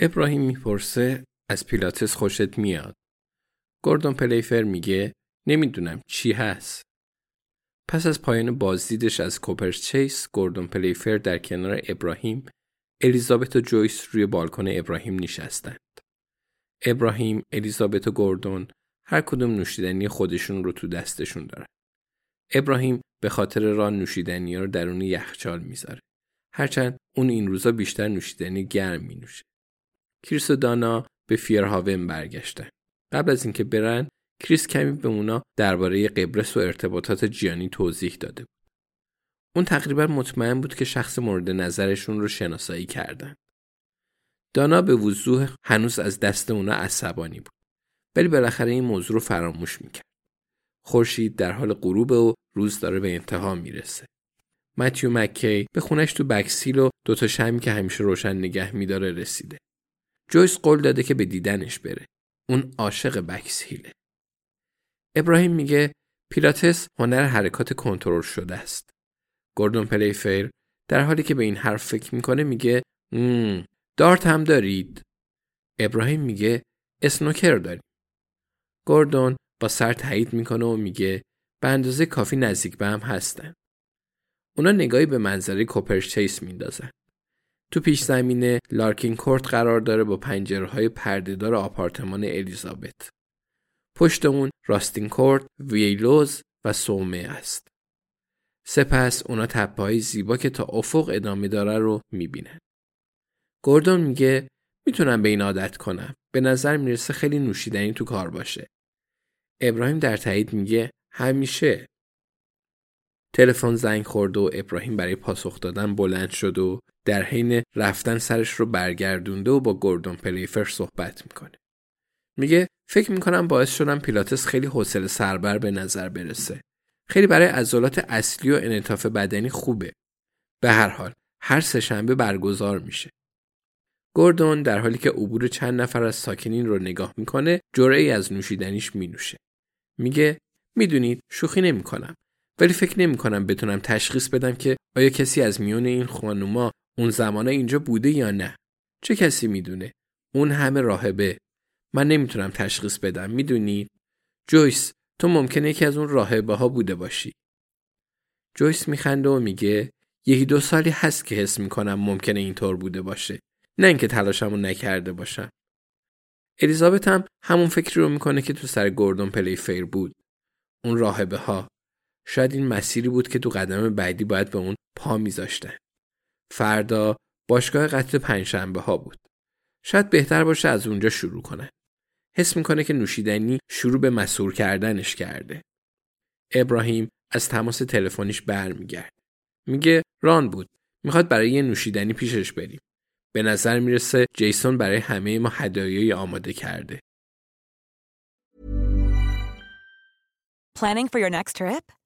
ابراهیم می‌پرسه از پیلاتس خوشت میاد. گوردون پلیفر میگه نمی‌دونم چی هست. پس از پایان بازدیدش از کوپرچیس گوردون پلیفر در کنار ابراهیم الیزابت و جویس روی بالکن ابراهیم نشستند. ابراهیم، الیزابت و گوردون هر کدوم نوشیدنی خودشون رو تو دستشون دارن. ابراهیم به خاطر راه نوشیدنی رو درون یخچال می‌ذاره. هرچند اون این روزا بیشتر نوشیدنی گرم می نوشه. کریس و دانا به فیرهاون برگشتن. قبل از اینکه برن کریس کمی به اونا درباره قبرس و ارتباطات جیانی توضیح داده بود. اون تقریبا مطمئن بود که شخص مورد نظرشون رو شناسایی کردن. دانا به وضوح هنوز از دست اونا عصبانی بود. ولی بالاخره این موضوع رو فراموش می‌کرد. خورشید در حال غروب و روز داره به انتها می‌رسه. متیو مکی به خونش تو بکسیل و دوتا شمی که همیشه روشن نگه میداره رسیده. جویس قول داده که به دیدنش بره. اون عاشق بکسیله. ابراهیم میگه پیلاتس هنر حرکات کنترل شده است. گوردون پلیفیر در حالی که به این حرف فکر می‌کنه میگه دارت هم دارید. ابراهیم میگه اسنوکر داریم. گوردون با سر تایید می‌کنه و میگه به اندازه کافی نزدیک به هم هستن. اونا نگاهی به منظره کوپرچیس میندازن. تو پیش زمینه لارکین کورت قرار داره با پنجره های پردهدار آپارتمان الیزابت. پشت اون راستین کورت، ویلوز و صومعه است. سپس اونا تپه های زیبا که تا افق ادامه داره رو می‌بینن. گوردون میگه می‌تونم به این عادت کنم. به نظر می‌رسه خیلی نوشیدنی تو کار باشه. ابراهیم در تایید میگه همیشه. تلفن زنگ خورد و ابراهیم برای پاسخ دادن بلند شد و در حین رفتن سرش رو برگردونده و با گوردون پلیفر صحبت می‌کنه. میگه فکر می‌کنم باعث شدم پیلاتس خیلی حوصله سربر به نظر برسه. خیلی برای عضلات اصلی و انعطاف بدنی خوبه. به هر حال هر سهشنبه برگزار میشه. گوردون در حالی که عبور چند نفر از ساکنین رو نگاه می‌کنه جرعه از نوشیدنیش مینوشه. میگه می‌دونید شوخی نمی‌کنم ولی فکر نمی‌کنم بتونم تشخیص بدم که آیا کسی از میون این خانوما اون زمانه اینجا بوده یا نه. چه کسی می‌دونه؟ اون همه راهبه. من نمی‌تونم تشخیص بدم می‌دونید؟ جویس تو ممکنه یکی از اون راهبه ها بوده باشی. جویس میخنده و میگه یکی دو سالی هست که حس می‌کنم ممکنه اینطور بوده باشه. نه اینکه تلاشمو نکرده باشم. الیزابت هم همون فکری رو می‌کنه که تو سر گوردون پلیفیر بود. اون راهبه ها. شاید این مسیری بود که تو قدم بعدی باید به اون پا میذاشتن. فردا باشگاه قتل پنجشنبه ها بود. شاید بهتر باشه از اونجا شروع کنه. حس می‌کنه که نوشیدنی شروع به مسور کردنش کرده. ابراهیم از تماس تلفنیش برمیگرده. میگه ران بود. می‌خواد برای یه نوشیدنی پیشش بریم. به نظر می‌رسه جیسون برای همه ما هدایایی آماده کرده. Planning for your next trip?